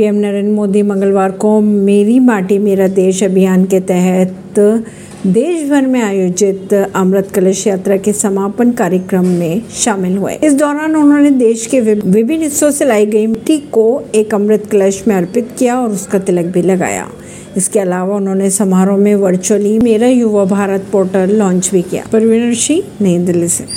PM Narendra Modi मंगलवार को मेरी माटी, मेरा देश अभियान के तहत देश भर में आयोजित अमृत कलश यात्रा के समापन कार्यक्रम में शामिल हुए। इस दौरान उन्होंने देश के विभिन्न हिस्सों से लाई गई मिट्टी को एक अमृत कलश में अर्पित किया और उसका तिलक भी लगाया। इसके अलावा उन्होंने समारोह में वर्चुअली मेरा युवा भारत पोर्टल लॉन्च भी किया। परवीन सिंह, नई दिल्ली से।